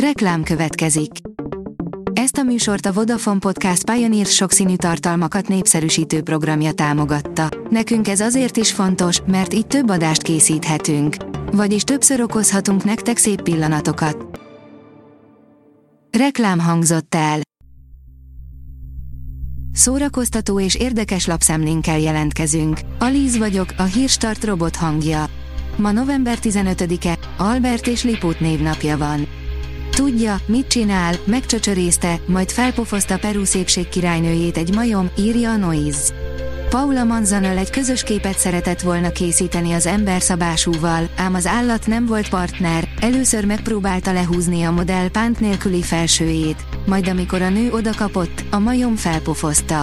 Reklám következik. Ezt a műsort a Vodafone Podcast Pioneer sokszínű tartalmakat népszerűsítő programja támogatta. Nekünk ez azért is fontos, mert így több adást készíthetünk. Vagyis többször okozhatunk nektek szép pillanatokat. Reklám hangzott el. Szórakoztató és érdekes lapszemlénkkel jelentkezünk. Alíz vagyok, a hírstart robot hangja. Ma november 15-e, Albert és Lipót névnapja van. Tudja, mit csinál, megcsöcsörészte, majd felpofozta Peru szépség királynőjét egy majom, írja a Noise. Paula Manzanel egy közös képet szeretett volna készíteni az emberszabásúval, ám az állat nem volt partner, először megpróbálta lehúzni a modell pánt nélküli felsőjét, majd amikor a nő odakapott, a majom felpofozta.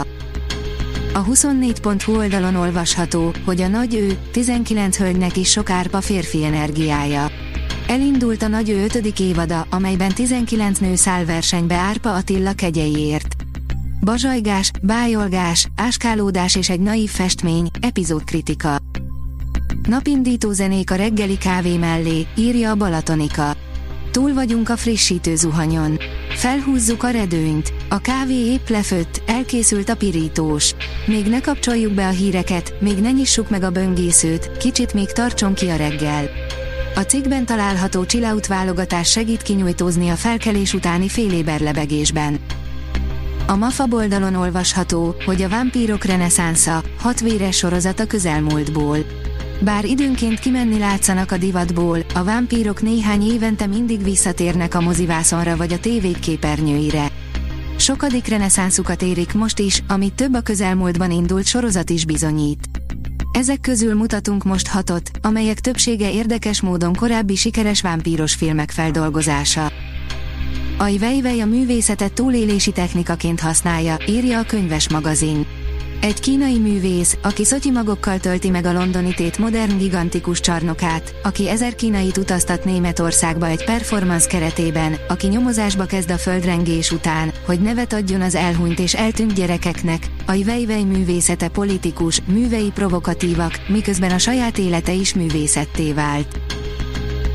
A 24.hu oldalon olvasható, hogy a nagy ő, 19 hölgynek is sok árpa férfi energiája. Elindult a nagy ő 5. évada, amelyben 19 nő száll versenybe Árpa Attila kegyeiért. Bazsajgás, bájolgás, áskálódás és egy naív festmény, epizódkritika. Napindító zenék a reggeli kávé mellé, írja a Balatonika. Túl vagyunk a frissítő zuhanyon. Felhúzzuk a redőnyt. A kávé épp lefőtt, elkészült a pirítós. Még ne kapcsoljuk be a híreket, még ne nyissuk meg a böngészőt, kicsit még tartson ki a reggel. A cikkben található chillout válogatás segít kinyújtózni a felkelés utáni féléber lebegésben. A MAFA boldalon olvasható, hogy a vámpírok reneszánsza, hat véres sorozat a közelmúltból. Bár időnként kimenni látszanak a divatból, a vámpírok néhány évente mindig visszatérnek a mozivászonra vagy a tévék képernyőire. Sokadik reneszánszukat érik most is, amit több a közelmúltban indult sorozat is bizonyít. Ezek közül mutatunk most hatot, amelyek többsége érdekes módon korábbi sikeres vámpíros filmek feldolgozása. A Weiwei a művészetet túlélési technikaként használja, írja a könyves magazin. Egy kínai művész, aki magokkal tölti meg a londoni tét modern gigantikus csarnokát, aki ezer kínait utaztat Németországba egy performance keretében, aki nyomozásba kezd a földrengés után, hogy nevet adjon az elhunyt és eltűnt gyerekeknek, a Weiwei művészete politikus, művei provokatívak, miközben a saját élete is művészetté vált.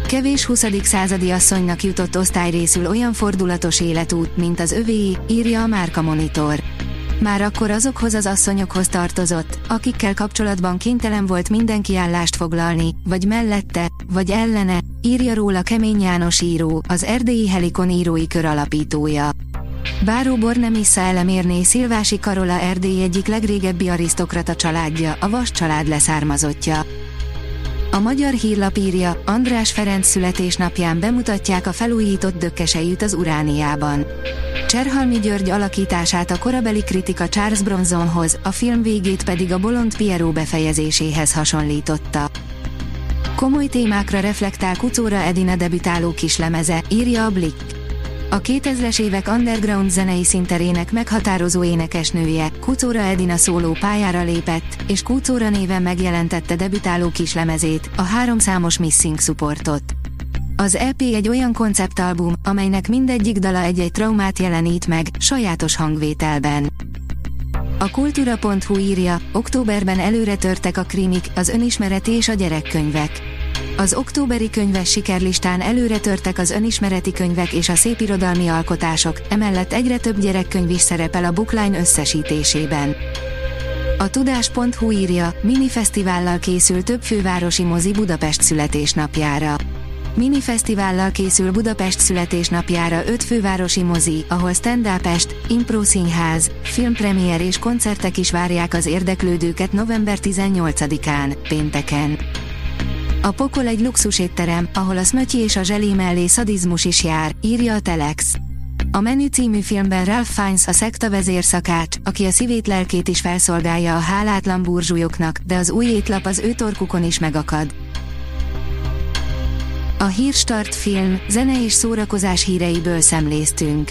Kevés 20. századi asszonynak jutott osztályrészül olyan fordulatos életút, mint az övé, írja a Márka Monitor. Már akkor azokhoz az asszonyokhoz tartozott, akikkel kapcsolatban kénytelen volt mindenki állást foglalni, vagy mellette, vagy ellene, írja róla Kemény János író, az erdélyi Helikon írói kör alapítója. Báró Bornemissa elemérné Szilvási Karola Erdély egyik legrégebbi arisztokrata családja, a Vas család leszármazottja. A magyar hírlap írja, András Ferenc születésnapján bemutatják a felújított dökkesejűt az Urániában. Cserhalmi György alakítását a korabeli kritika Charles Bronsonhoz, a film végét pedig a Bolond Pierrot befejezéséhez hasonlította. Komoly témákra reflektál Kucóra Edina debütáló kislemeze, írja a Blick. A 2000-es évek underground zenei szinterének meghatározó énekesnője, Kucóra Edina szóló pályára lépett, és Kucóra néven megjelentette debütáló kislemezét, a háromszámos Missing Supportot. Az EP egy olyan konceptalbum, amelynek mindegyik dala egy-egy traumát jelenít meg, sajátos hangvételben. A kultúra.hu írja, októberben előre törtek a krimik, az önismereti és a gyerekkönyvek. Az októberi könyves sikerlistán előre törtek az önismereti könyvek és a szépirodalmi alkotások, emellett egyre több gyerekkönyv is szerepel a Bookline összesítésében. A tudás.hu írja, mini fesztivállal készül több fővárosi mozi Budapest születésnapjára. Mini fesztivállal készül Budapest születésnapjára öt fővárosi mozi, ahol stand est, impro színház, filmpremier és koncertek is várják az érdeklődőket november 18-án, pénteken. A pokol egy luxus étterem, ahol a szmötyi és a zselé mellé szadizmus is jár, írja a Telex. A Menü című filmben Ralph Fiennes a szekta vezérszakács, aki a szívét lelkét is felszolgálja a hálátlan burzsúlyoknak, de az új étlap az ő torkukon is megakad. A Hírstart film, zene és szórakozás híreiből szemléztünk.